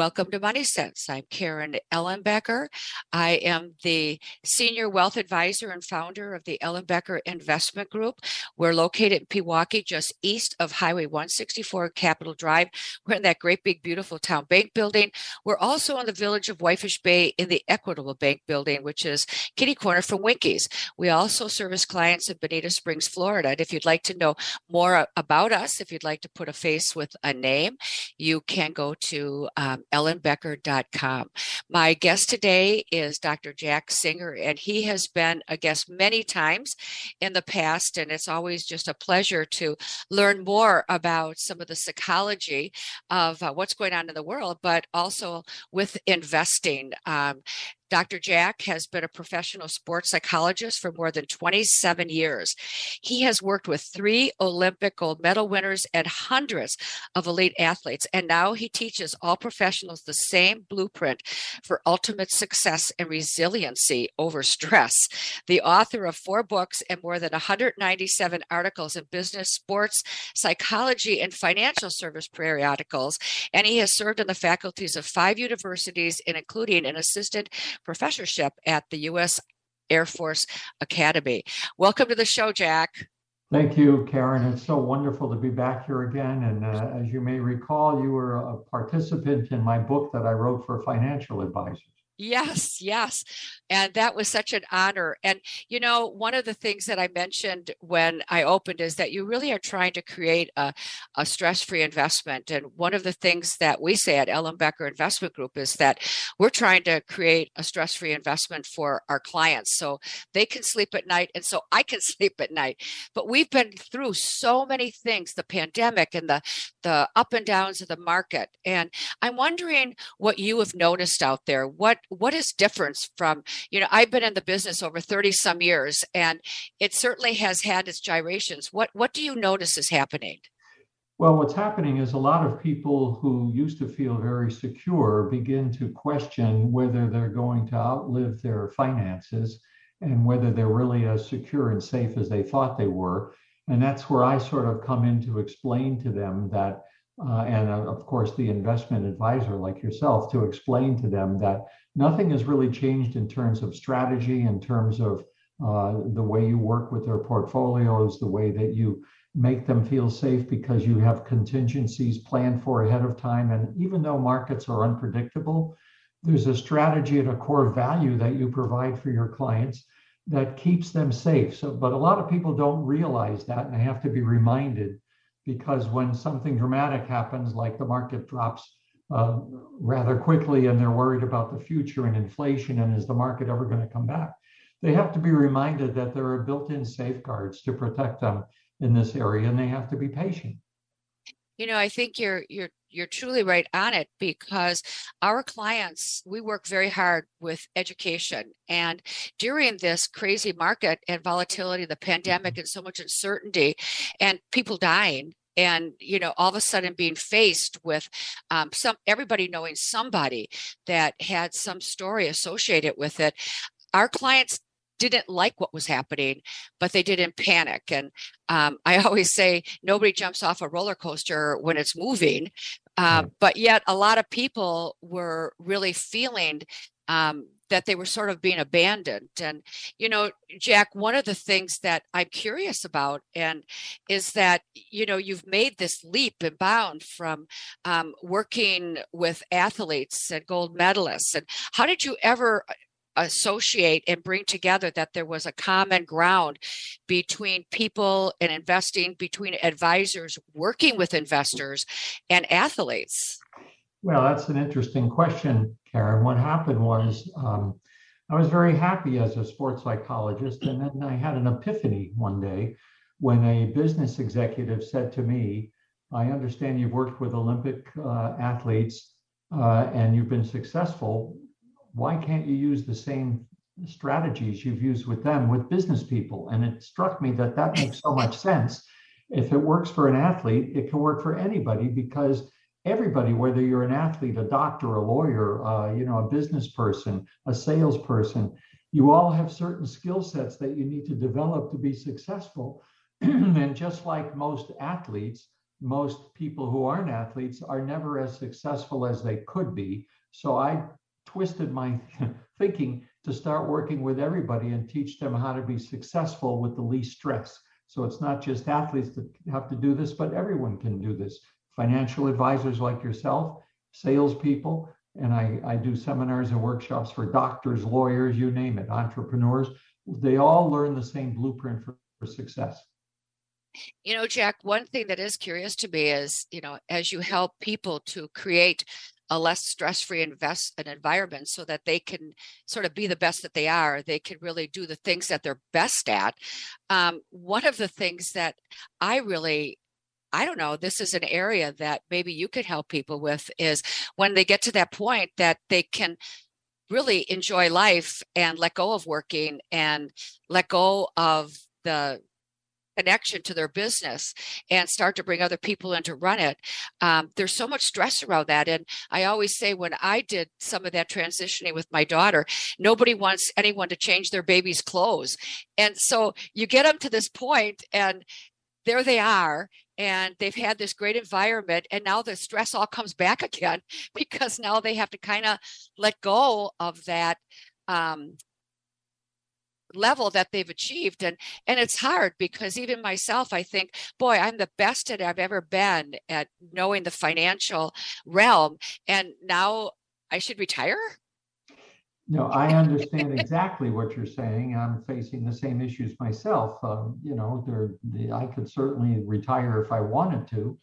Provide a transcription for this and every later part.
Welcome to Money Sense. I'm Karen Ellenbecker. I am the Senior Wealth Advisor and founder of the Ellenbecker Investment Group. We're located in Pewaukee, just east of Highway 164 Capitol Drive. We're in that great big beautiful town bank building. We're also in the village of Whitefish Bay in the Equitable Bank building, which is kitty corner from Winkies. We also service clients in Bonita Springs, Florida. And if you'd like to know more about us, if you'd like to put a face with a name, you can go to um, ellenbecker.com. My guest today is Dr. Jack Singer, and he has been a guest many times in the past, and it's always just a pleasure to learn more about some of the psychology of uh, what's going on in the world, but also with investing. Um, Dr. Jack has been a professional sports psychologist for more than 27 years. He has worked with three Olympic gold medal winners and hundreds of elite athletes. And now he teaches all professionals the same blueprint for ultimate success and resiliency over stress. The author of four books and more than 197 articles in business, sports, psychology, and financial service periodicals. And he has served on the faculties of five universities, including an assistant professorship at the U.S. Air Force Academy. Welcome to the show, Jack. Thank you, Karen. It's so wonderful to be back here again. And uh, as you may recall, you were a participant in my book that I wrote for financial advisors. Yes, yes. And that was such an honor. And, you know, one of the things that I mentioned when I opened is that you really are trying to create a, a stress free investment. And one of the things that we say at Ellenbecker Investment Group is that we're trying to create a stress free investment for our clients so they can sleep at night and so I can sleep at night. But we've been through so many things the pandemic and the, the up and downs of the market. And I'm wondering what you have noticed out there. What what is difference from you know i've been in the business over 30 some years and it certainly has had its gyrations. What what do you notice is happening? Well what's happening is a lot of people who used to feel very secure begin to question whether they're going to outlive their finances and whether they're really as secure and safe as they thought they were. And that's where i sort of come in to explain to them that uh, and uh, of course the investment advisor like yourself to explain to them that nothing has really changed in terms of strategy, in terms of uh, the way you work with their portfolios, the way that you make them feel safe because you have contingencies planned for ahead of time. And even though markets are unpredictable, there's a strategy and a core value that you provide for your clients that keeps them safe. So, but a lot of people don't realize that, and they have to be reminded because when something dramatic happens, like the market drops uh, rather quickly and they're worried about the future and inflation and is the market ever going to come back, they have to be reminded that there are built-in safeguards to protect them in this area and they have to be patient. You know, I think you're you're you're truly right on it because our clients we work very hard with education and during this crazy market and volatility the pandemic and so much uncertainty and people dying and you know all of a sudden being faced with um, some everybody knowing somebody that had some story associated with it. Our clients didn't like what was happening but they didn't panic. And um, i always say nobody jumps off a roller coaster when it's moving. Uh, but yet a lot of people were really feeling um, that they were sort of being abandoned. And, you know, Jack, one of the things that I'm curious about and is that, you know, you've made this leap and bound from um, working with athletes and gold medalists. And how did you ever uh, associate and bring together that there was a common ground between people and investing, between advisors working with investors and athletes? Well, that's an interesting question, Karen. What happened was um, I was very happy as a sports psychologist, and then I had an epiphany one day when a business executive said to me, I understand you've worked with Olympic uh, athletes uh, and you've been successful, why can't you use the same strategies you've used with them with business people? And it struck me that that makes so much sense. If it works for an athlete, it can work for anybody because everybody, whether you're an athlete, a doctor, a lawyer, uh, you know, a business person, a salesperson, you all have certain skill sets that you need to develop to be successful. and just like most athletes, most people who aren't athletes are never as successful as they could be. So I twisted my thinking to start working with everybody and teach them how to be successful with the least stress. So it's not just athletes that have to do this, but everyone can do this. Financial advisors like yourself, salespeople, and I, I do seminars and workshops for doctors, lawyers, you name it, entrepreneurs. They all learn the same blueprint for, for success. You know, Jack, one thing that is curious to me is, you know, as you help people to create a less stress-free invest an environment so that they can sort of be the best that they are they can really do the things that they're best at um, one of the things that i really I don't know, this is an area that maybe you could help people with is when they get to that point that they can really enjoy life and let go of working and let go of the connection to their business and start to bring other people in to run it. Um, there's so much stress around that. And I always say when I did some of that transitioning with my daughter, nobody wants anyone to change their baby's clothes. And so you get them to this point and there they are and they've had this great environment and now the stress all comes back again because now they have to kind of let go of that um, level that they've achieved and and it's hard because even myself i think boy i'm the best that i've ever been at knowing the financial realm and now i should retire no i understand exactly what you're saying i'm facing the same issues myself um, you know there i could certainly retire if i wanted to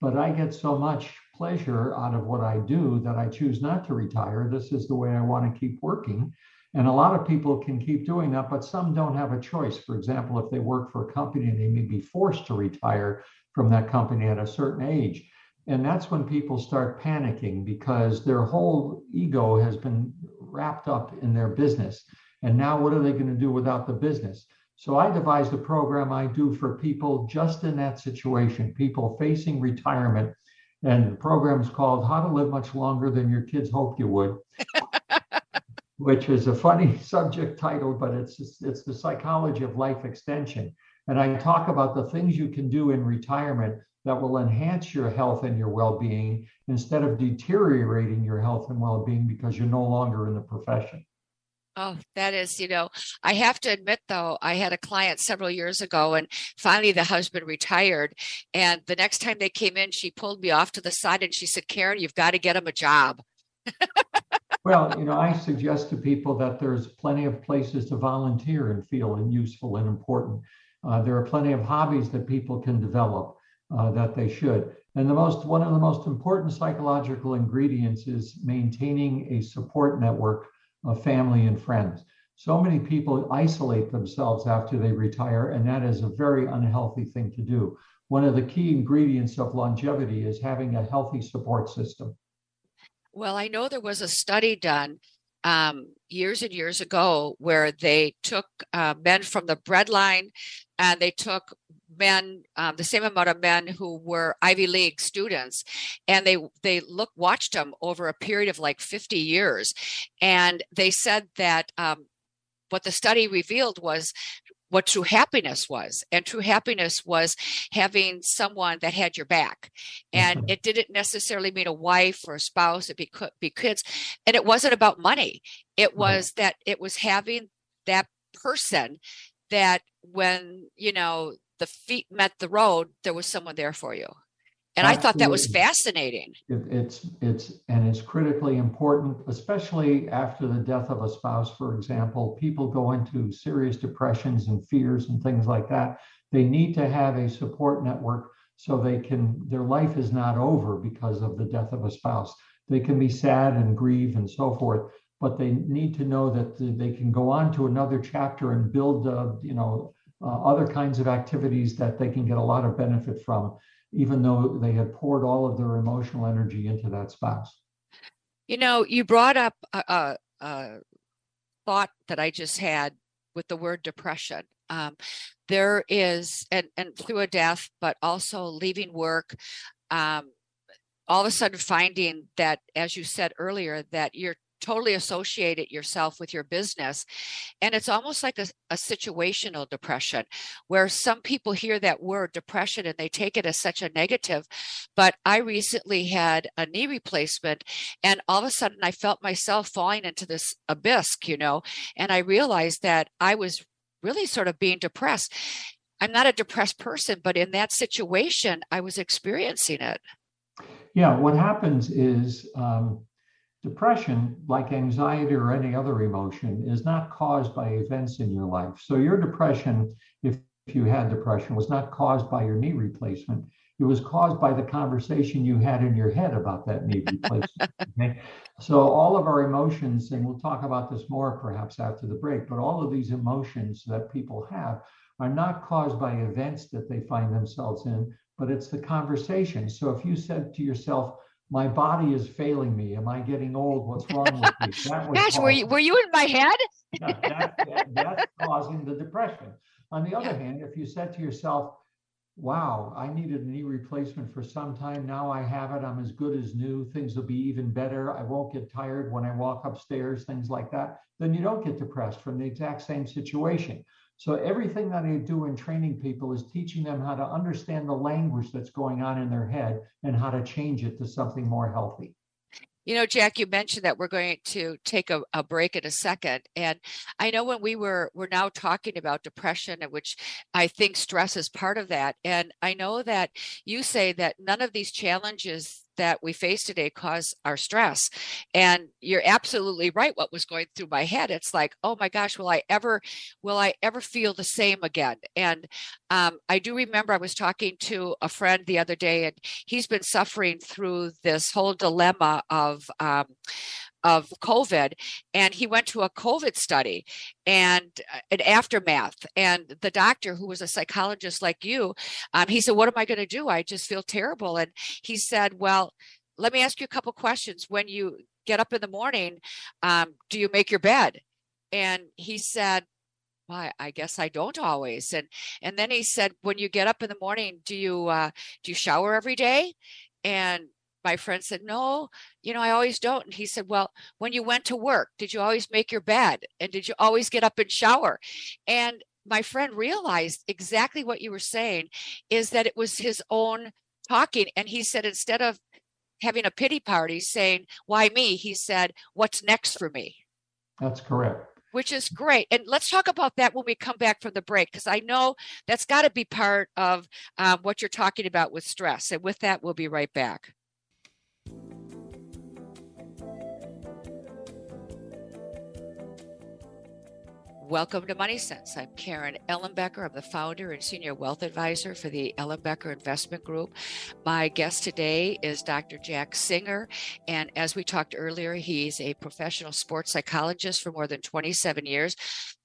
but i get so much pleasure out of what i do that i choose not to retire this is the way i want to keep working and a lot of people can keep doing that, but some don't have a choice. For example, if they work for a company they may be forced to retire from that company at a certain age. And that's when people start panicking because their whole ego has been wrapped up in their business. And now, what are they going to do without the business? So, I devised a program I do for people just in that situation, people facing retirement. And the program is called How to Live Much Longer Than Your Kids Hoped You Would. which is a funny subject title, but it's it's the psychology of life extension. And I talk about the things you can do in retirement that will enhance your health and your well-being instead of deteriorating your health and well-being because you're no longer in the profession. Oh, that is, you know, I have to admit though, I had a client several years ago and finally the husband retired. And the next time they came in, she pulled me off to the side and she said, Karen, you've got to get him a job. well, you know, I suggest to people that there's plenty of places to volunteer and feel and useful and important. Uh, there are plenty of hobbies that people can develop uh, that they should. And the most one of the most important psychological ingredients is maintaining a support network of family and friends. So many people isolate themselves after they retire, and that is a very unhealthy thing to do. One of the key ingredients of longevity is having a healthy support system. Well, I know there was a study done um, years and years ago where they took uh, men from the breadline and they took men um, the same amount of men who were ivy league students and they they look watched them over a period of like 50 years and they said that um, what the study revealed was what true happiness was. And true happiness was having someone that had your back. And it didn't necessarily mean a wife or a spouse, it could be kids. And it wasn't about money. It was that it was having that person that when, you know, the feet met the road, there was someone there for you and Absolutely. I thought that was fascinating. It, it's it's and it's critically important, especially after the death of a spouse, for example. People go into serious depressions and fears and things like that. They need to have a support network so they can their life is not over because of the death of a spouse. They can be sad and grieve and so forth, but they need to know that they can go on to another chapter and build, uh, you know, uh, other kinds of activities that they can get a lot of benefit from even though they had poured all of their emotional energy into that spouse. You know, you brought up a, a, a thought that I just had with the word depression. Um, there is, and, and through a death, but also leaving work, um, all of a sudden finding that, as you said earlier, that you're totally associate it yourself with your business. And it's almost like a, a, situational depression, where some people hear that word depression and they take it as such a negative. But I recently had a knee replacement, and all of a sudden I felt myself falling into this abyss, you know, and I realized that I was really sort of being depressed. I'm not a depressed person, but in that situation, I was experiencing it. Yeah, what happens is um, Depression, like anxiety or any other emotion, is not caused by events in your life. So, your depression, if, you had depression, was not caused by your knee replacement. It was caused by the conversation you had in your head about that knee replacement. okay? So, all of our emotions, and we'll talk about this more perhaps after the break, but all of these emotions that people have are not caused by events that they find themselves in, but it's the conversation. So, if you said to yourself, my body is failing me. Am I getting old? What's wrong with me? That Gosh, causing, were you were you in my head? that, that, that's causing the depression. On the other yeah. hand, if you said to yourself, wow, I needed a knee replacement for some time. Now I have it. I'm as good as new. Things will be even better. I won't get tired when I walk upstairs, things like that. Then you don't get depressed from the exact same situation. So everything that I do in training people is teaching them how to understand the language that's going on in their head and how to change it to something more healthy. You know, Jack, you mentioned that we're going to take a, a, break in a second. And I know when we were we're now talking about depression, which I think stress is part of that. And I know that you say that none of these challenges that we face today cause our stress. And you're absolutely right. What was going through my head? It's like, oh my gosh, will I ever, will I ever feel the same again? And um, I do remember I was talking to a friend the other day, and he's been suffering through this whole dilemma of um, of COVID, and he went to a COVID study and uh, an aftermath. And the doctor, who was a psychologist like you, um, he said, "What am I going to do? I just feel terrible." And he said, "Well, let me ask you a couple questions. When you get up in the morning, um, do you make your bed?" And he said, well, I guess I don't always. And and then he said, when you get up in the morning, do you uh, do you shower every day? And my friend said, No, you know, I always don't. And he said, Well, when you went to work, did you always make your bed? And did you always get up and shower? And my friend realized exactly what you were saying is that it was his own talking. And he said, instead of having a pity party saying, Why me? He said, What's next for me? That's correct. Which is great. And let's talk about that when we come back from the break, because I know that's got to be part of um, what you're talking about with stress. And with that, we'll be right back. Welcome to Money Sense. I'm Karen Ellenbecker. I'm the founder and senior wealth advisor for the Ellenbecker Investment Group. My guest today is Dr. Jack Singer. And as we talked earlier, he's a professional sports psychologist for more than 27 years,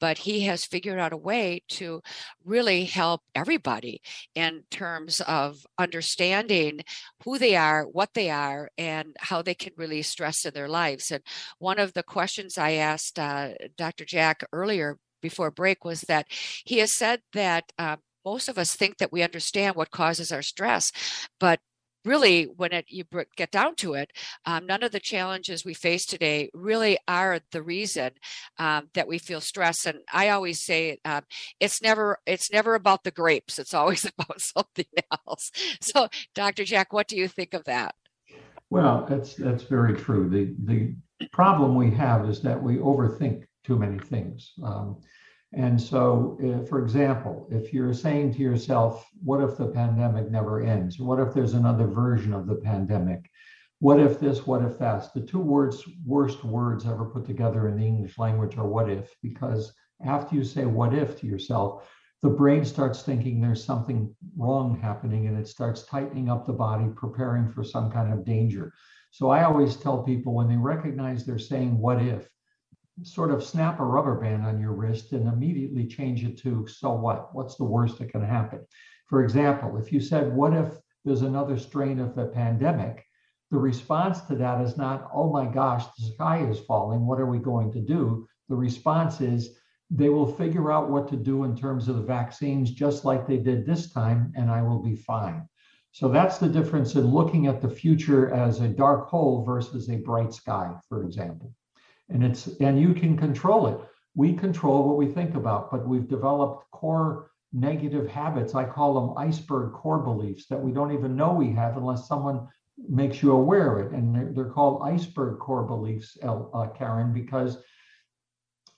but he has figured out a way to really help everybody in terms of understanding who they are, what they are, and how they can release stress in their lives. And one of the questions I asked uh, Dr. Jack earlier before break was that he has said that uh, most of us think that we understand what causes our stress, but really when it you get down to it um, none of the challenges we face today really are the reason um, that we feel stress. And i always say uh, it's never it's never about the grapes it's always about something else. So dr jack what do you think of that? Well that's that's very true. The the problem we have is that we overthink too many things. Um, and so, uh, for example, if you're saying to yourself, what if the pandemic never ends? What if there's another version of the pandemic? What if this, what if that? The two words, worst words ever put together in the English language are what if, because after you say what if to yourself, the brain starts thinking there's something wrong happening and it starts tightening up the body, preparing for some kind of danger. So I always tell people when they recognize they're saying what if, sort of snap a rubber band on your wrist and immediately change it to so what? What's the worst that can happen? For example, if you said, What if there's another strain of the pandemic? the response to that is not, oh my gosh, the sky is falling. What are we going to do? The response is, they will figure out what to do in terms of the vaccines, just like they did this time, and I will be fine. So that's the difference in looking at the future as a dark hole versus a bright sky, for example. And it's and you can control it. We control what we think about, but we've developed core negative habits. I call them iceberg core beliefs that we don't even know we have unless someone makes you aware of it. And they're, they're called iceberg core beliefs, uh, Karen, because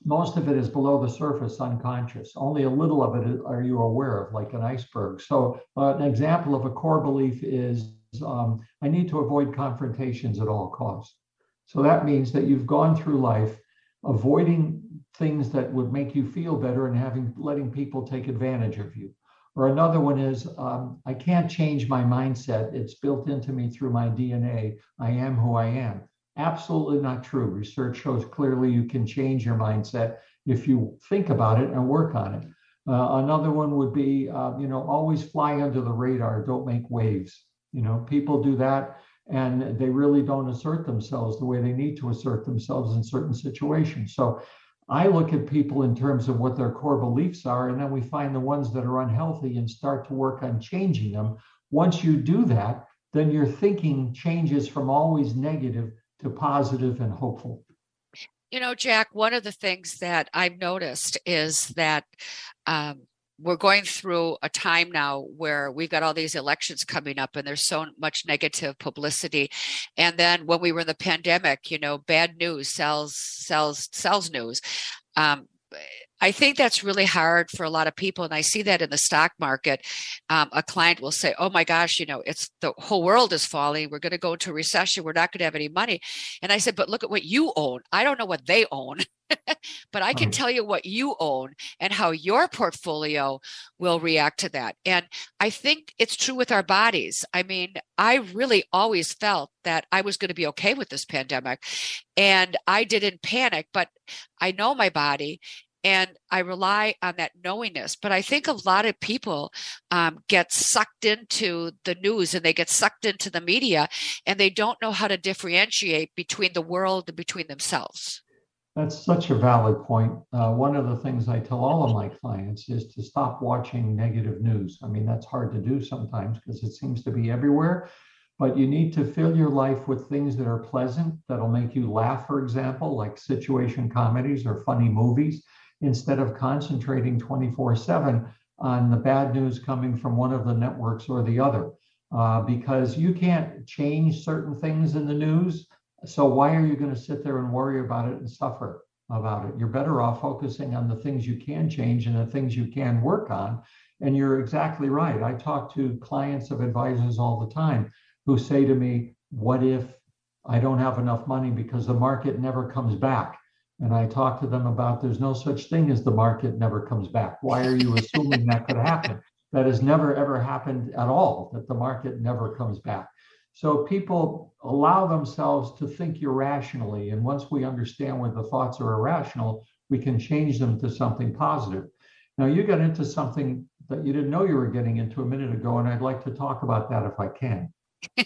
most of it is below the surface unconscious only a little of it are you aware of like an iceberg so uh, an example of a core belief is um, i need to avoid confrontations at all costs so that means that you've gone through life avoiding things that would make you feel better and having letting people take advantage of you or another one is um, i can't change my mindset it's built into me through my dna i am who i am Absolutely not true. Research shows clearly you can change your mindset if you think about it and work on it. Uh, another one would be, uh, you know, always fly under the radar. Don't make waves. You know, people do that and they really don't assert themselves the way they need to assert themselves in certain situations. So I look at people in terms of what their core beliefs are, and then we find the ones that are unhealthy and start to work on changing them. Once you do that, then your thinking changes from always negative to positive and hopeful. You know, Jack, one of the things that I've noticed is that um, we're going through a time now where we've got all these elections coming up and there's so much negative publicity. And then when we were in the pandemic you know bad news sells sells sells news. Um, I think that's really hard for a lot of people. And I see that in the stock market. Um, a client will say, Oh my gosh, you know, it's the whole world is falling. We're going to go into a recession. We're not going to have any money. And I said, But look at what you own. I don't know what they own. but I can tell you what you own and how your portfolio will react to that. And I think it's true with our bodies. I mean, I really always felt that I was going to be okay with this pandemic and I didn't panic, but I know my body and I rely on that knowingness. But I think a lot of people um, get sucked into the news and they get sucked into the media, and they don't know how to differentiate between the world and between themselves. That's such a valid point. Uh, one of the things I tell all of my clients is to stop watching negative news. I mean, that's hard to do sometimes because it seems to be everywhere but you need to fill your life with things that are pleasant, that'll make you laugh, for example, like situation comedies or funny movies instead of concentrating 24 7 on the bad news coming from one of the networks or the other. Uh, because you can't change certain things in the news. So, why are you going to sit there and worry about it and suffer about it? You're better off focusing on the things you can change and the things you can work on. And you're exactly right. I talk to clients of advisors all the time who say to me, What if I don't have enough money because the market never comes back? And I talk to them about there's no such thing as the market never comes back. Why are you assuming that could happen? That has never ever happened at all, that the market never comes back. So people allow themselves to think irrationally. And once we understand when the thoughts are irrational, we can change them to something positive. Now, you got into something that you didn't know you were getting into a minute ago, and I'd like to talk about that if I can.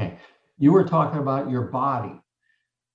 okay. You were talking about your body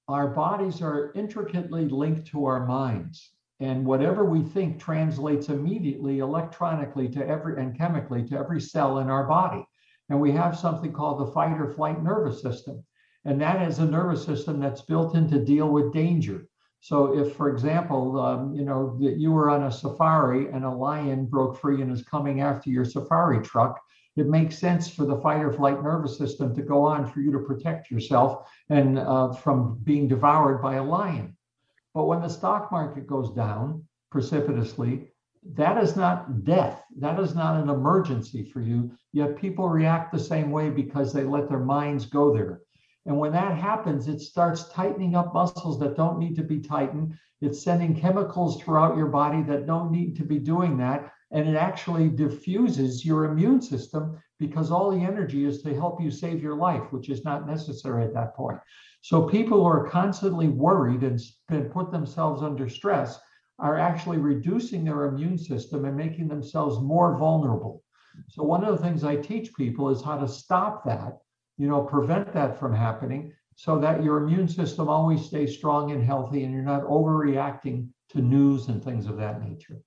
our bodies are intricately linked to our minds. And whatever we think translates immediately electronically to every and chemically to every cell in our body. And we have something called the fight or flight nervous system. And that is a nervous system that's built in to deal with danger. So if, for example, um, you know, that you were on a safari and a lion broke free and is coming after your safari truck, it makes sense for the fight or flight nervous system to go on for you to protect yourself and uh, from being devoured by a lion. But when the stock market goes down precipitously, that is not death. That is not an emergency for you. Yet people react the same way because they let their minds go there. And when that happens, it starts tightening up muscles that don't need to be tightened. It's sending chemicals throughout your body that don't need to be doing that and it actually diffuses your immune system because all the energy is to help you save your life, which is not necessary at that point. So people who are constantly worried and, put themselves under stress are actually reducing their immune system and making themselves more vulnerable. So one of the things I teach people is how to stop that you know, prevent that from happening so that your immune system always stays strong and healthy and you're not overreacting to news and things of that nature.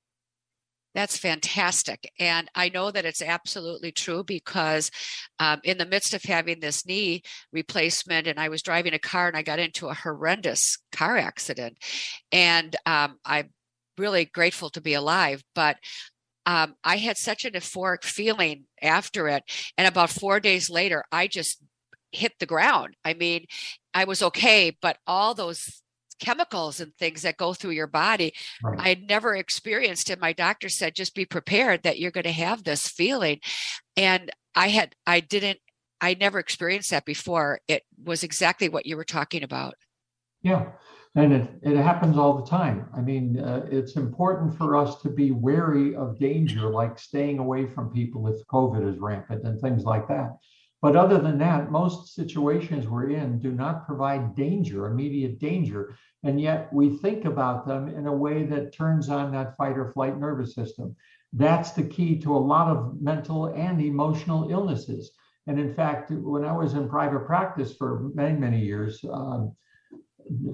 That's fantastic. And I know that it's absolutely true because um, in the midst of having this knee replacement, and I was driving a car and I got into a horrendous car accident. And um, I'm really grateful to be alive. But um, I had such an euphoric feeling after it. And about four days later, I just hit the ground. I mean, I was okay, but all those chemicals and things that go through your body. Right. i had never experienced it. My doctor said just be prepared that you're going to have this feeling. And i had i didn't i never experienced that before. It was exactly what you were talking about. Yeah. And it, it happens all the time. I mean uh, it's important for us to be wary of danger like staying away from people if covid is rampant and things like that but other than that, most situations we're in do not provide danger, immediate danger. And yet we think about them in a way that turns on that fight or flight nervous system. That's the key to a lot of mental and emotional illnesses. And in fact, when I was in private practice for many, many years, um,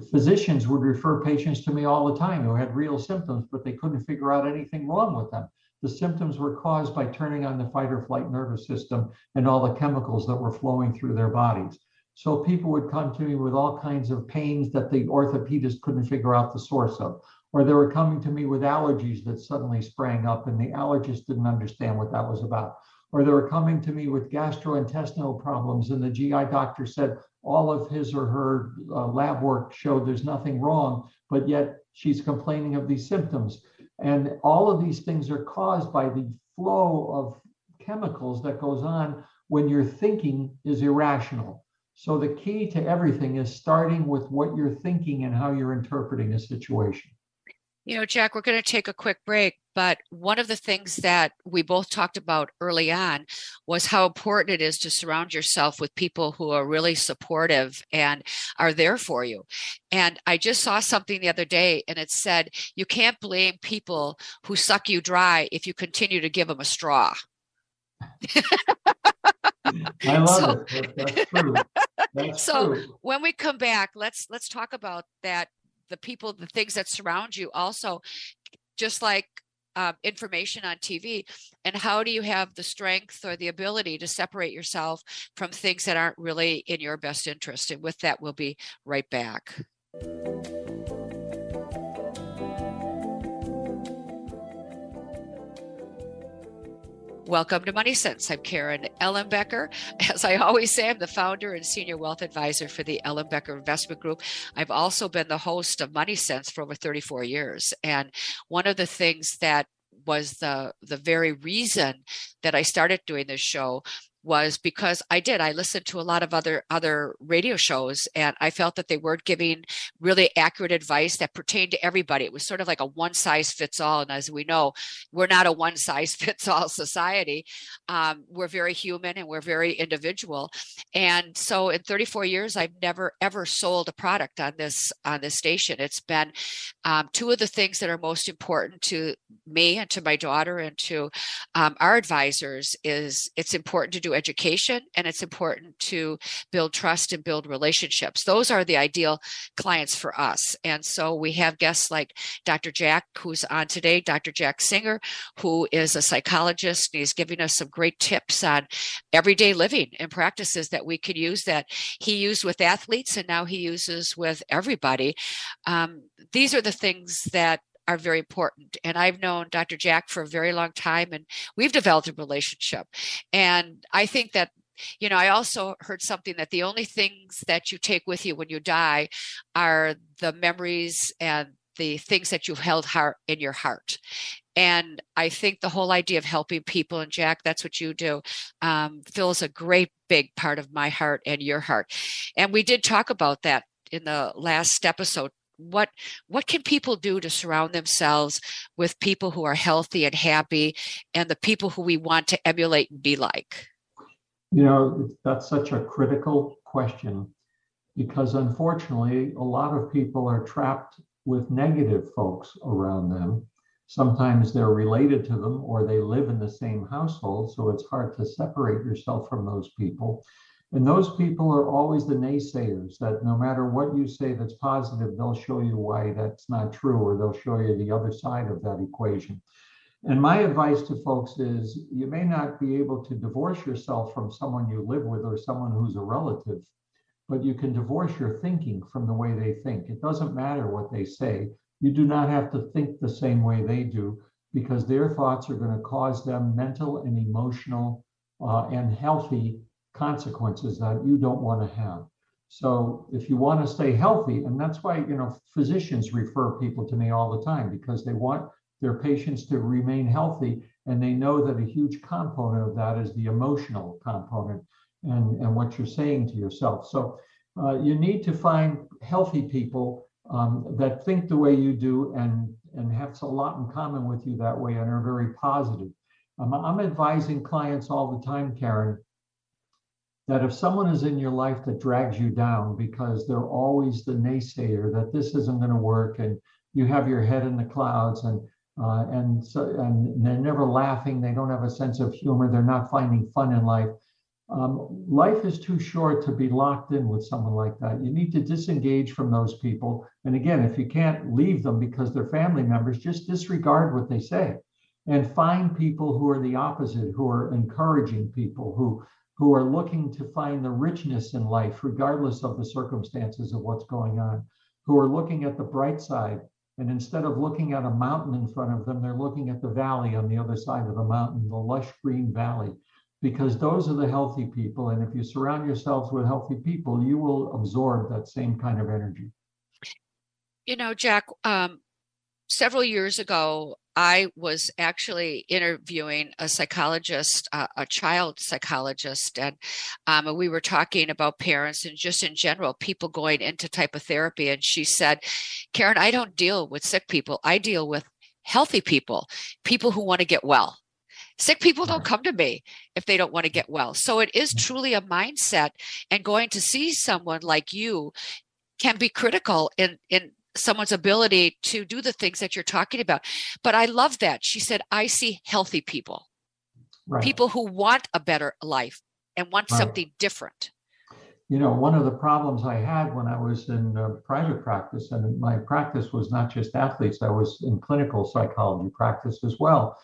physicians would refer patients to me all the time who had real symptoms, but they couldn't figure out anything wrong with them. The symptoms were caused by turning on the fight or flight nervous system and all the chemicals that were flowing through their bodies. So people would come to me with all kinds of pains that the orthopedist couldn't figure out the source of. Or they were coming to me with allergies that suddenly sprang up and the allergist didn't understand what that was about. Or they were coming to me with gastrointestinal problems and the GI doctor said all of his or her uh, lab work showed there's nothing wrong, but yet she's complaining of these symptoms. And all of these things are caused by the flow of chemicals that goes on when your thinking is irrational. So the key to everything is starting with what you're thinking and how you're interpreting a situation. You know, Jack, we're going to take a quick break, but one of the things that we both talked about early on was how important it is to surround yourself with people who are really supportive and are there for you. And I just saw something the other day and it said, you can't blame people who suck you dry if you continue to give them a straw. I love so, it. That's true. That's so true. when we come back, let's let's talk about that the people, the things that surround you also, just like um, information on TV, and how do you have the strength or the ability to separate yourself from things that aren't really in your best interest? And with that, we'll be right back. Welcome to Money Sense. I'm Karen Ellenbecker. As I always say, I'm the founder and senior wealth advisor for the Ellenbecker Investment Group. I've also been the host of Money Sense for over 34 years. And one of the things that was the the very reason that I started doing this show was because I did. I listened to a lot of other other radio shows, and I felt that they weren't giving really accurate advice that pertained to everybody. It was sort of like a one size fits all, and as we know, we're not a one size fits all society. Um, we're very human and we're very individual, and so in 34 years, I've never ever sold a product on this on this station. It's been um, two of the things that are most important to me and to my daughter and to um, our advisors is it's important to do education and it's important to build trust and build relationships. Those are the ideal clients for us. And so we have guests like Dr. Jack, who's on today, Dr. Jack Singer, who is a psychologist and he's giving us some great tips on everyday living and practices that we could use that he used with athletes and now he uses with everybody. Um, these are the things that are very important. And I've known Dr. Jack for a very long time, and we've developed a relationship. And I think that you know, I also heard something that the only things that you take with you when you die are the memories and the things that you've held heart in your heart. And I think the whole idea of helping people, and Jack, that's what you do, um, fills a great big part of my heart and your heart. And we did talk about that in the last episode what what can people do to surround themselves with people who are healthy and happy and the people who we want to emulate and be like? You know that's such a critical question because unfortunately a lot of people are trapped with negative folks around them. Sometimes they're related to them or they live in the same household so it's hard to separate yourself from those people And those people are always the naysayers that no matter what you say that's positive, they'll show you why that's not true, or they'll show you the other side of that equation. And my advice to folks is you may not be able to divorce yourself from someone you live with or someone who's a relative, but you can divorce your thinking from the way they think. It doesn't matter what they say. You do not have to think the same way they do because their thoughts are going to cause them mental and emotional uh, and healthy consequences that you don't want to have. So if you want to stay healthy, and that's why you know physicians refer people to me all the time because they want their patients to remain healthy. And they know that a huge component of that is the emotional component and, and what you're saying to yourself. So uh, you need to find healthy people um, that think the way you do and, and have a lot in common with you that way and are very positive. Um, I'm advising clients all the time, Karen, that if someone is in your life that drags you down because they're always the naysayer that this isn't going to work and you have your head in the clouds and uh, and so and they're never laughing. They don't have a sense of humor. They're not finding fun in life. Um, life is too short to be locked in with someone like that. You need to disengage from those people. And again, if you can't leave them because they're family members, just disregard what they say and find people who are the opposite, who are encouraging people, who who are looking to find the richness in life, regardless of the circumstances of what's going on, who are looking at the bright side and instead of looking at a mountain in front of them, they're looking at the valley on the other side of the mountain, the lush green valley, because those are the healthy people. And if you surround yourselves with healthy people, you will absorb that same kind of energy. You know, Jack, um, several years ago, I was actually interviewing a psychologist, uh, a child psychologist, and um, we were talking about parents and just in general, people going into type of therapy. And she said, Karen, I don't deal with sick people. I deal with healthy people, people who want to get well. Sick people don't come to me if they don't want to get well. So it is truly a mindset, and going to see someone like you can be critical in in someone's ability to do the things that you're talking about. But I love that. She said, I see healthy people, right. people who want a better life and want right. something different. You know, one of the problems I had when I was in uh, private practice, and my practice was not just athletes, I was in clinical psychology practice as well,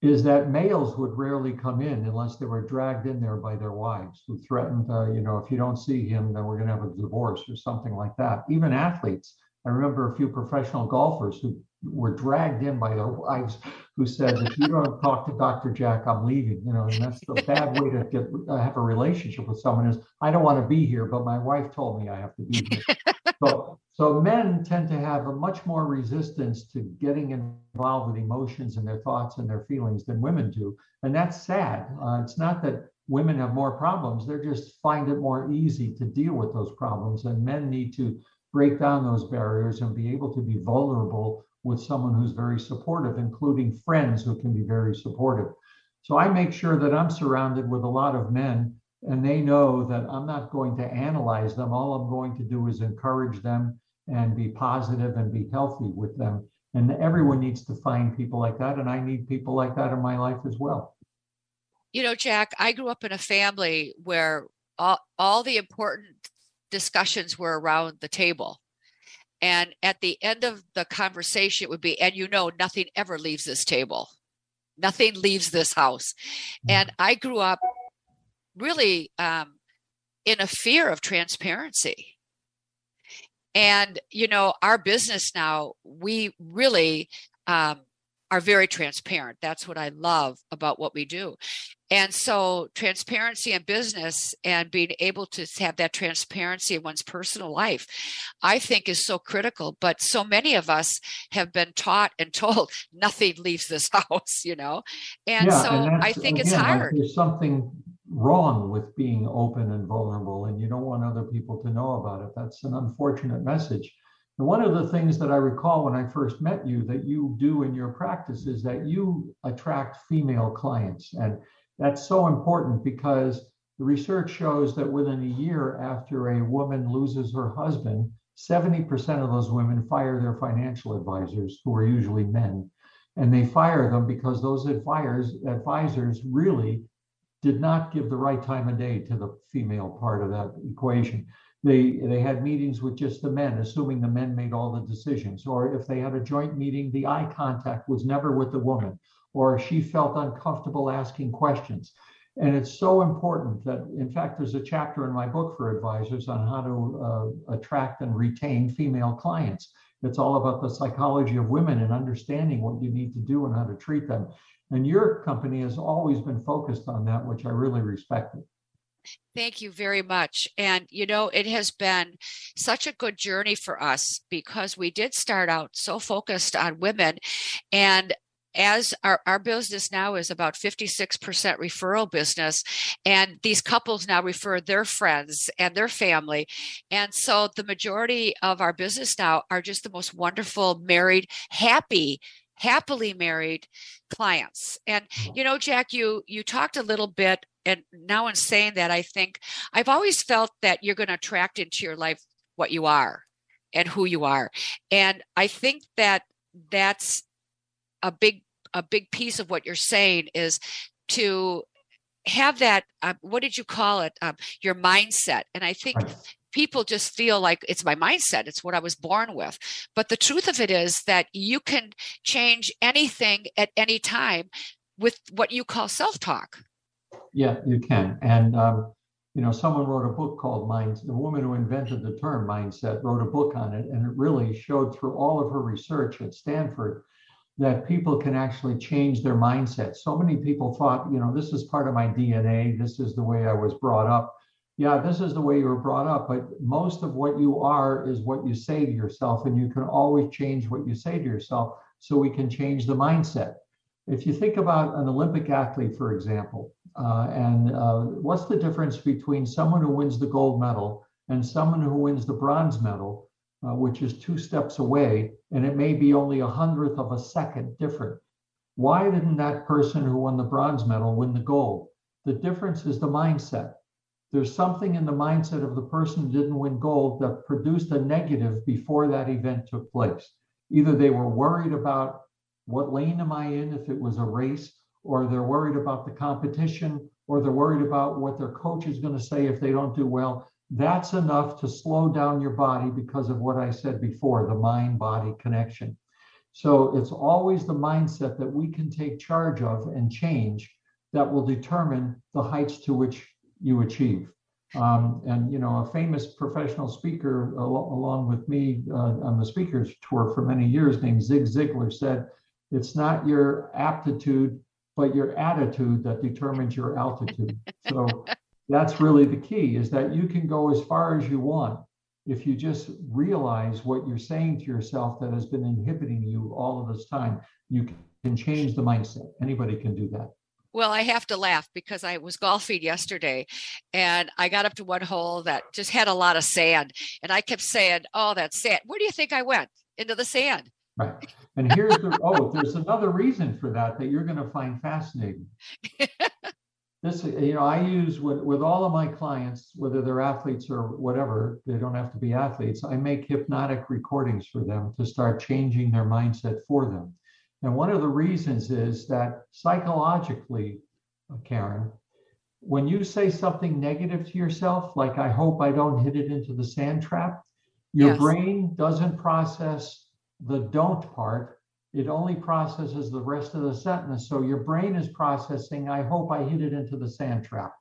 is that males would rarely come in unless they were dragged in there by their wives who threatened, uh, you know, if you don't see him, then we're going to have a divorce or something like that. Even athletes I remember a few professional golfers who were dragged in by their wives who said, if you don't talk to Dr. Jack, I'm leaving. You know, and that's the bad way to get uh, have a relationship with someone is I don't want to be here, but my wife told me I have to be here. so, so men tend to have a much more resistance to getting involved with emotions and their thoughts and their feelings than women do, and that's sad. Uh, it's not that women have more problems; they just find it more easy to deal with those problems, and men need to break down those barriers and be able to be vulnerable with someone who's very supportive, including friends who can be very supportive. So I make sure that I'm surrounded with a lot of men and they know that I'm not going to analyze them. All I'm going to do is encourage them and be positive and be healthy with them. And everyone needs to find people like that. And I need people like that in my life as well. You know, Jack, I grew up in a family where all, all the important discussions were around the table. And at the end of the conversation, it would be, and you know, nothing ever leaves this table, nothing leaves this house. Mm. And I grew up really um, in a fear of transparency. And, you know, our business now, we really um, are very transparent. That's what I love about what we do. And so, transparency in business and being able to have that transparency in one's personal life, I think is so critical. But so many of us have been taught and told nothing leaves this house, you know? And yeah, so, and I think again, it's hard. There's something wrong with being open and vulnerable, and you don't want other people to know about it. That's an unfortunate message. And one of the things that I recall when I first met you that you do in your practice is that you attract female clients. And that's so important because the research shows that within a year after a woman loses her husband, 70% of those women fire their financial advisors, who are usually men. And they fire them because those advisors, advisors really did not give the right time of day to the female part of that equation. They, they had meetings with just the men, assuming the men made all the decisions. Or if they had a joint meeting, the eye contact was never with the woman, or she felt uncomfortable asking questions. And it's so important that, in fact, there's a chapter in my book for advisors on how to uh, attract and retain female clients. It's all about the psychology of women and understanding what you need to do and how to treat them. And your company has always been focused on that, which I really respected. Thank you very much. And, you know, it has been such a good journey for us because we did start out so focused on women. And as our, our business now is about 56% referral business and these couples now refer their friends and their family. And so the majority of our business now are just the most wonderful married happy happily married clients. And mm-hmm. you know jack you you talked a little bit and now in saying that i think i've always felt that you're going to attract into your life what you are and who you are. And i think that that's a big a big piece of what you're saying is to have that uh, what did you call it? Um, your mindset. And i think people just feel like it's my mindset it's what i was born with. But the truth of it is that you can change anything at any time with what you call self-talk. Yeah you can. And um, you know someone wrote a book called mind the woman who invented the term mindset wrote a book on it and it really showed through all of her research at stanford that people can actually change their mindset. So many people thought, you know, this is part of my DNA. This is the way I was brought up. Yeah, this is the way you were brought up, but most of what you are is what you say to yourself, and you can always change what you say to yourself so we can change the mindset. If you think about an Olympic athlete, for example, uh, and uh, what's the difference between someone who wins the gold medal and someone who wins the bronze medal? Uh, which is two steps away, and it may be only a hundredth of a second different. Why didn't that person who won the bronze medal win the gold? The difference is the mindset. There's something in the mindset of the person who didn't win gold that produced a negative before that event took place. Either they were worried about what lane am I in if it was a race, or they're worried about the competition, or they're worried about what their coach is going to say if they don't do well that's enough to slow down your body because of what I said before the mind body connection. So it's always the mindset that we can take charge of and change that will determine the heights to which you achieve. Um, and you know, a famous professional speaker al- along with me uh, on the speakers tour for many years, named Zig Ziglar, said, "It's not your aptitude, but your attitude that determines your altitude." So that's really the key is that you can go as far as you want if you just realize what you're saying to yourself that has been inhibiting you all of this time you can change the mindset anybody can do that well, I have to laugh because I was golfing yesterday and I got up to one hole that just had a lot of sand. And I kept saying, Oh, that's sand. Where do you think I went? Into the sand. Right. And here's the oh, there's another reason for that that you're going to find fascinating. this you know i use with, with all of my clients whether they're athletes or whatever they don't have to be athletes i make hypnotic recordings for them to start changing their mindset for them and one of the reasons is that psychologically uh, karen when you say something negative to yourself like i hope i don't hit it into the sand trap your yes. brain doesn't process the don't part it only processes the rest of the sentence. So your brain is processing, I hope I hit it into the sand trap.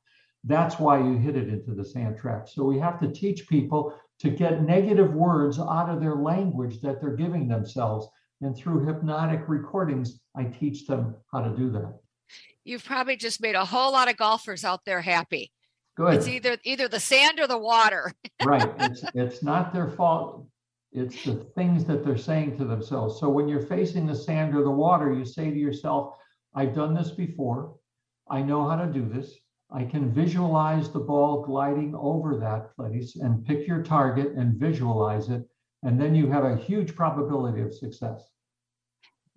That's why you hit it into the sand trap. So we have to teach people to get negative words out of their language that they're giving themselves. And through hypnotic recordings, I teach them how to do that. You've probably just made a whole lot of golfers out there happy. Good. It's either either the sand or the water. right. It's it's not their fault. It's the things that they're saying to themselves. So when you're facing the sand or the water, you say to yourself, I've done this before. I know how to do this. I can visualize the ball gliding over that place and pick your target and visualize it. And then you have a huge probability of success.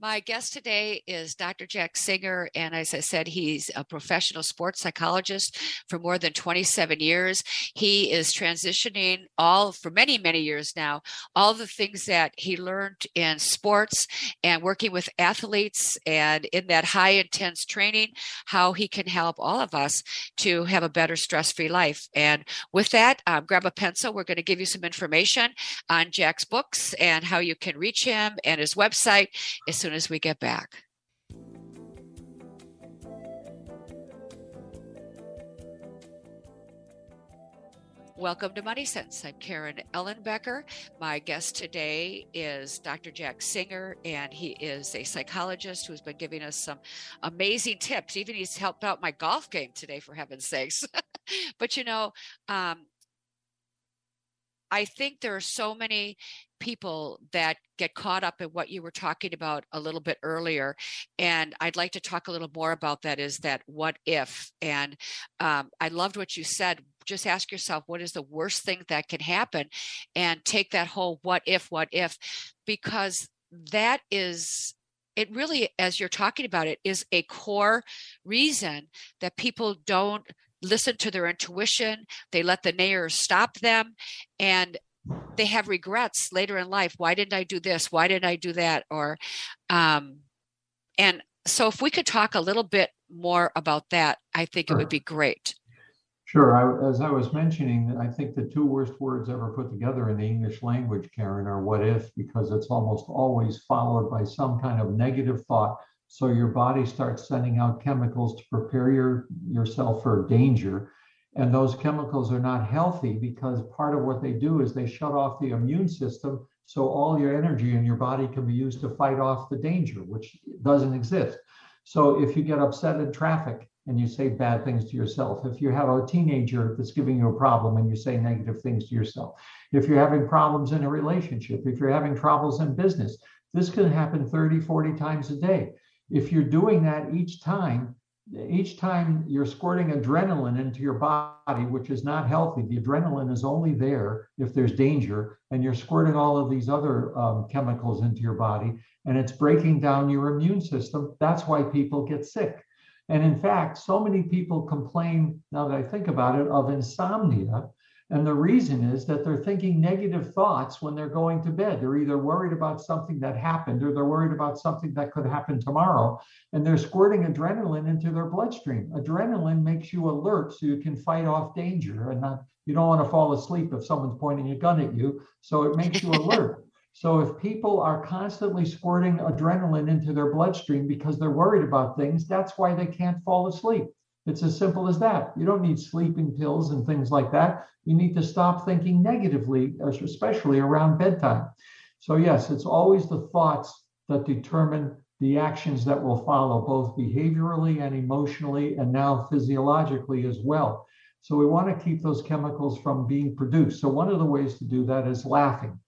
My guest today is Dr. Jack Singer, and as I said, he's a professional sports psychologist for more than 27 years. He is transitioning all for many, many years now, all the things that he learned in sports and working with athletes and in that high intense training, how he can help all of us to have a better stress free life. And with that, um, grab a pencil. We're going to give you some information on Jack's books and how you can reach him and his website as soon soon as we get back. Welcome to Money Sense. I'm Karen Ellenbecker. My guest today is Dr. Jack Singer, and he is a psychologist who's been giving us some amazing tips. Even he's helped out my golf game today, for heaven's sakes. but you know, um, I think there are so many people that get caught up in what you were talking about a little bit earlier and i'd like to talk a little more about that is that what if and um, i loved what you said just ask yourself what is the worst thing that can happen and take that whole what if what if because that is it really as you're talking about it is a core reason that people don't listen to their intuition they let the naysayers stop them and they have regrets later in life. Why didn't i do this? Why didn't i do that? Or um and so if we could talk a little bit more about that i think sure. it would be great. Sure. I, as i was mentioning i think the two worst words ever put together in the english language karen are what if because it's almost always followed by some kind of negative thought. So your body starts sending out chemicals to prepare your yourself for danger and those chemicals are not healthy because part of what they do is they shut off the immune system so all your energy in your body can be used to fight off the danger which doesn't exist. So if you get upset in traffic and you say bad things to yourself if you have a teenager that's giving you a problem and you say negative things to yourself if you're having problems in a relationship if you're having troubles in business this can happen 30 40 times a day. If you're doing that each time each time you're squirting adrenaline into your body, which is not healthy, the adrenaline is only there if there's danger, and you're squirting all of these other um, chemicals into your body, and it's breaking down your immune system. That's why people get sick. And in fact, so many people complain, now that I think about it, of insomnia and the reason is that they're thinking negative thoughts when they're going to bed. They're either worried about something that happened or they're worried about something that could happen tomorrow. And they're squirting adrenaline into their bloodstream. Adrenaline makes you alert so you can fight off danger and not, you don't want to fall asleep if someone's pointing a gun at you. So it makes you alert. So if people are constantly squirting adrenaline into their bloodstream because they're worried about things, that's why they can't fall asleep. It's as simple as that. You don't need sleeping pills and things like that. You need to stop thinking negatively, especially around bedtime. So, yes, it's always the thoughts that determine the actions that will follow, both behaviorally and emotionally, and now physiologically as well. So, we want to keep those chemicals from being produced. So, one of the ways to do that is laughing.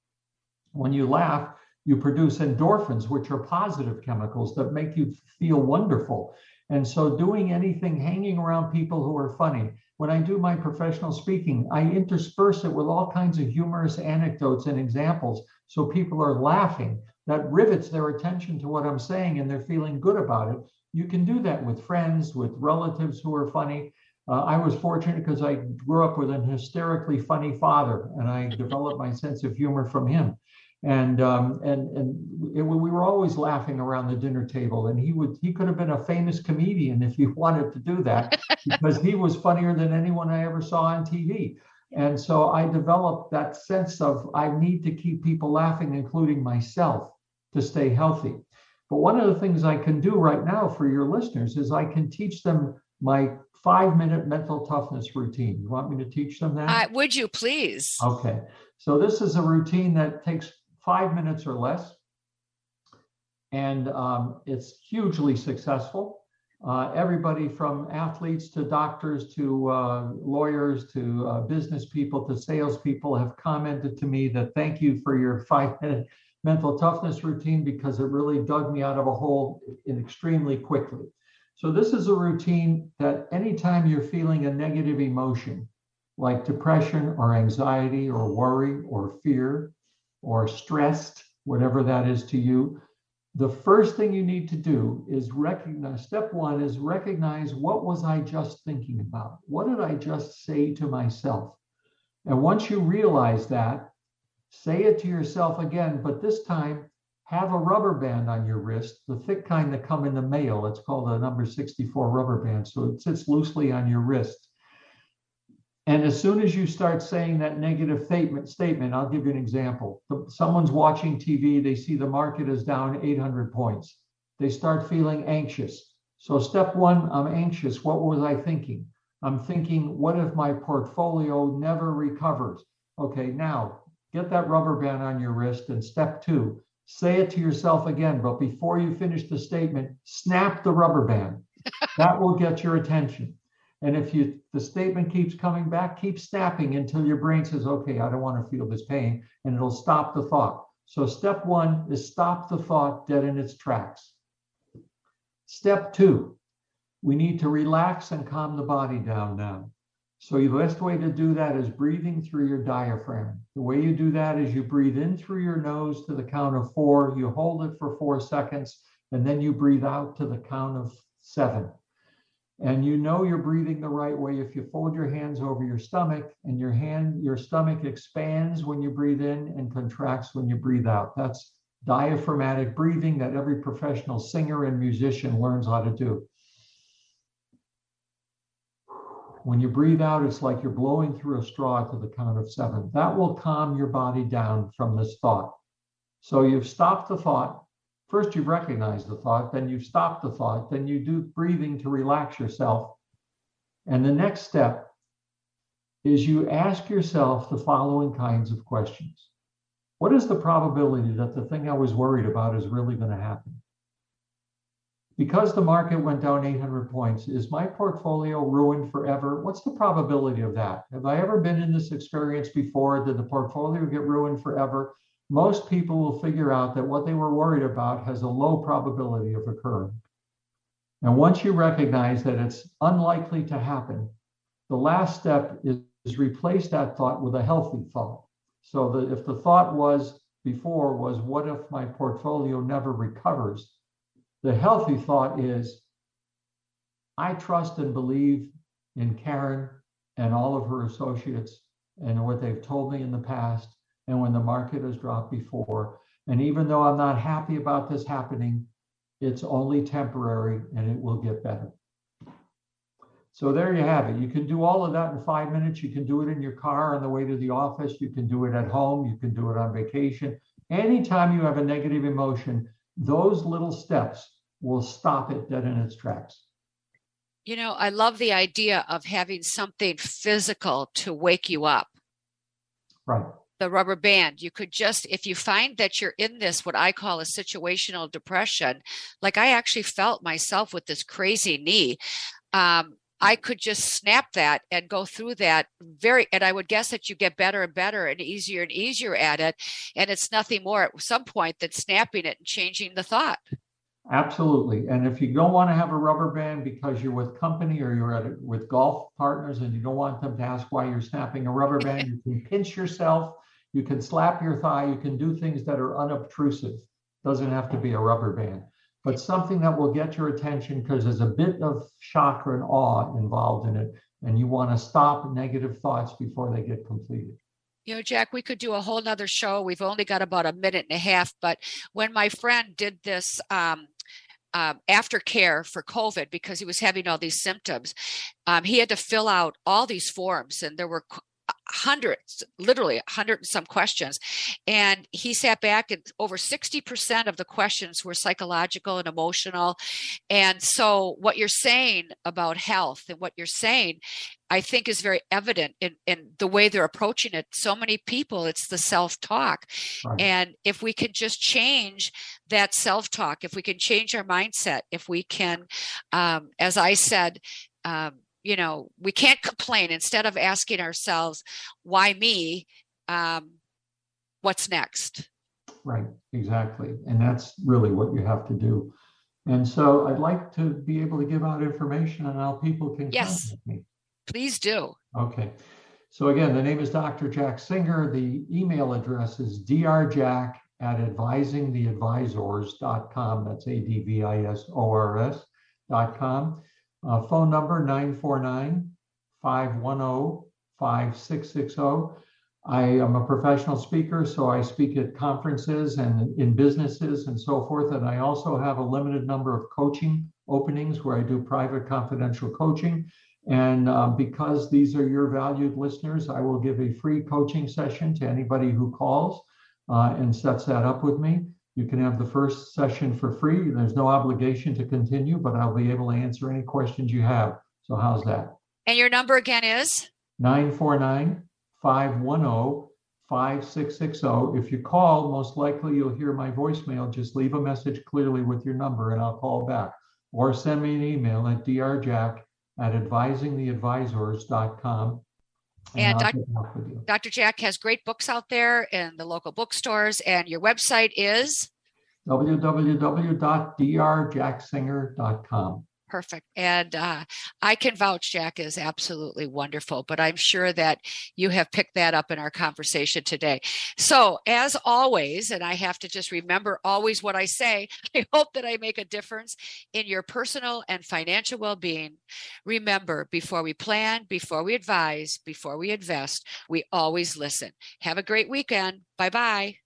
When you laugh, you produce endorphins, which are positive chemicals that make you feel wonderful. And so, doing anything, hanging around people who are funny. When I do my professional speaking, I intersperse it with all kinds of humorous anecdotes and examples. So people are laughing. That rivets their attention to what I'm saying and they're feeling good about it. You can do that with friends, with relatives who are funny. Uh, I was fortunate because I grew up with an hysterically funny father and I developed my sense of humor from him and um, and and it, we were always laughing around the dinner table. And he would he could have been a famous comedian if he wanted to do that because he was funnier than anyone I ever saw on TV. And so I developed that sense of I need to keep people laughing, including myself, to stay healthy. But one of the things I can do right now for your listeners is I can teach them my five minute mental toughness routine. You want me to teach them that? Uh, would you please? Okay. So this is a routine that takes five minutes or less. And um, it's hugely successful. Uh, everybody from athletes to doctors to uh, lawyers to uh, business people to salespeople have commented to me that thank you for your five minute mental toughness routine because it really dug me out of a hole extremely quickly. So, this is a routine that anytime you're feeling a negative emotion like depression or anxiety or worry or fear, or stressed, whatever that is to you, the first thing you need to do is recognize step one is recognize what was I just thinking about? What did I just say to myself? And once you realize that, say it to yourself again, but this time have a rubber band on your wrist, the thick kind that come in the mail. It's called a number 64 rubber band. So it sits loosely on your wrist. And as soon as you start saying that negative statement, statement, I'll give you an example. Someone's watching TV, they see the market is down 800 points. They start feeling anxious. So, step one, I'm anxious. What was I thinking? I'm thinking, what if my portfolio never recovers? Okay, now get that rubber band on your wrist. And step two, say it to yourself again. But before you finish the statement, snap the rubber band. that will get your attention. And if you the statement keeps coming back, keep snapping until your brain says, okay, I don't want to feel this pain, and it'll stop the thought. So step one is stop the thought dead in its tracks. Step two, we need to relax and calm the body down now. So the best way to do that is breathing through your diaphragm. The way you do that is you breathe in through your nose to the count of four, you hold it for four seconds, and then you breathe out to the count of seven. And you know you're breathing the right way if you fold your hands over your stomach and your hand, your stomach expands when you breathe in and contracts when you breathe out. That's diaphragmatic breathing that every professional singer and musician learns how to do. When you breathe out, it's like you're blowing through a straw to the count of seven. That will calm your body down from this thought. So you've stopped the thought, First, you've recognized the thought, then you've stopped the thought, then you do breathing to relax yourself. And the next step is you ask yourself the following kinds of questions What is the probability that the thing I was worried about is really going to happen? Because the market went down 800 points, is my portfolio ruined forever? What's the probability of that? Have I ever been in this experience before? Did the portfolio get ruined forever? Most people will figure out that what they were worried about has a low probability of occurring. And once you recognize that it's unlikely to happen, the last step is, is replace that thought with a healthy thought. So that if the thought was before was, what if my portfolio never recovers? The healthy thought is, I trust and believe in Karen and all of her associates and what they've told me in the past and when the market has dropped before. And even though I'm not happy about this happening, it's only temporary and it will get better. So there you have it. You can do all of that in five minutes. You can do it in your car on the way to the office. You can do it at home. You can do it on vacation. Anytime you have a negative emotion, those little steps will stop it dead in its tracks. You know, I love the idea of having something physical to wake you up. Right the rubber band. You could just, if you find that you're in this, what I call a situational depression, like I actually felt myself with this crazy knee. Um, I could just snap that and go through that very, and I would guess that you get better and better and easier and easier at it. And it's nothing more at some point than snapping it and changing the thought. Absolutely. And if you don't want to have a rubber band because you're with company or you're at with golf partners and you don't want them to ask why you're snapping a rubber band, you can pinch yourself you can slap your thigh. You can do things that are unobtrusive. Doesn't have to be a rubber band, but something that will get your attention because there's a bit of shock and awe involved in it. And you want to stop negative thoughts before they get completed. You know, Jack, we could do a whole nother show. We've only got about a minute and a half. But when my friend did this um, um, aftercare for COVID because he was having all these symptoms. Um, he had to fill out all these forms, and there were hundreds, literally a hundred and some questions. And he sat back and over 60% of the questions were psychological and emotional. And so what you're saying about health and what you're saying, I think is very evident in, in the way they're approaching it. So many people, it's the self-talk. Right. And if we can just change that self-talk, if we can change our mindset, if we can, um, as I said, um, you know we can't complain. Instead of asking ourselves why me? um, what's next? Right exactly. And that's really what you have to do. And so i'd like to be able to give out information on how people can yes. me. Please do. Okay. So again the name is dr jack singer. The email address is drjack at advisingtheadvisors.com. That's a-d-v-i-s-o-r-s dot S.com. Uh, phone number 949 510 5660. I am a professional speaker, so I speak at conferences and in businesses and so forth. And I also have a limited number of coaching openings where I do private confidential coaching. And uh, because these are your valued listeners, I will give a free coaching session to anybody who calls uh, and sets that up with me. You can have the first session for free. There's no obligation to continue, but I'll be able to answer any questions you have. So, how's that? And your number again is 949 510 5660. If you call, most likely you'll hear my voicemail. Just leave a message clearly with your number and I'll call back. Or send me an email at drjack at advisingtheadvisors.com. And I'll Doc- get back with you. Dr. Jack has great books out there in the local bookstores, and your website is www.drjacksinger.com. perfect. And uh, I can vouch Jack is absolutely wonderful, but I'm sure that you have picked that up in our conversation today. So, as always, and I have to just remember always what I say, I hope that I make a difference in your personal and financial well being. Remember, before we plan, before we advise, before we invest, we always listen. Have a great weekend. Bye bye.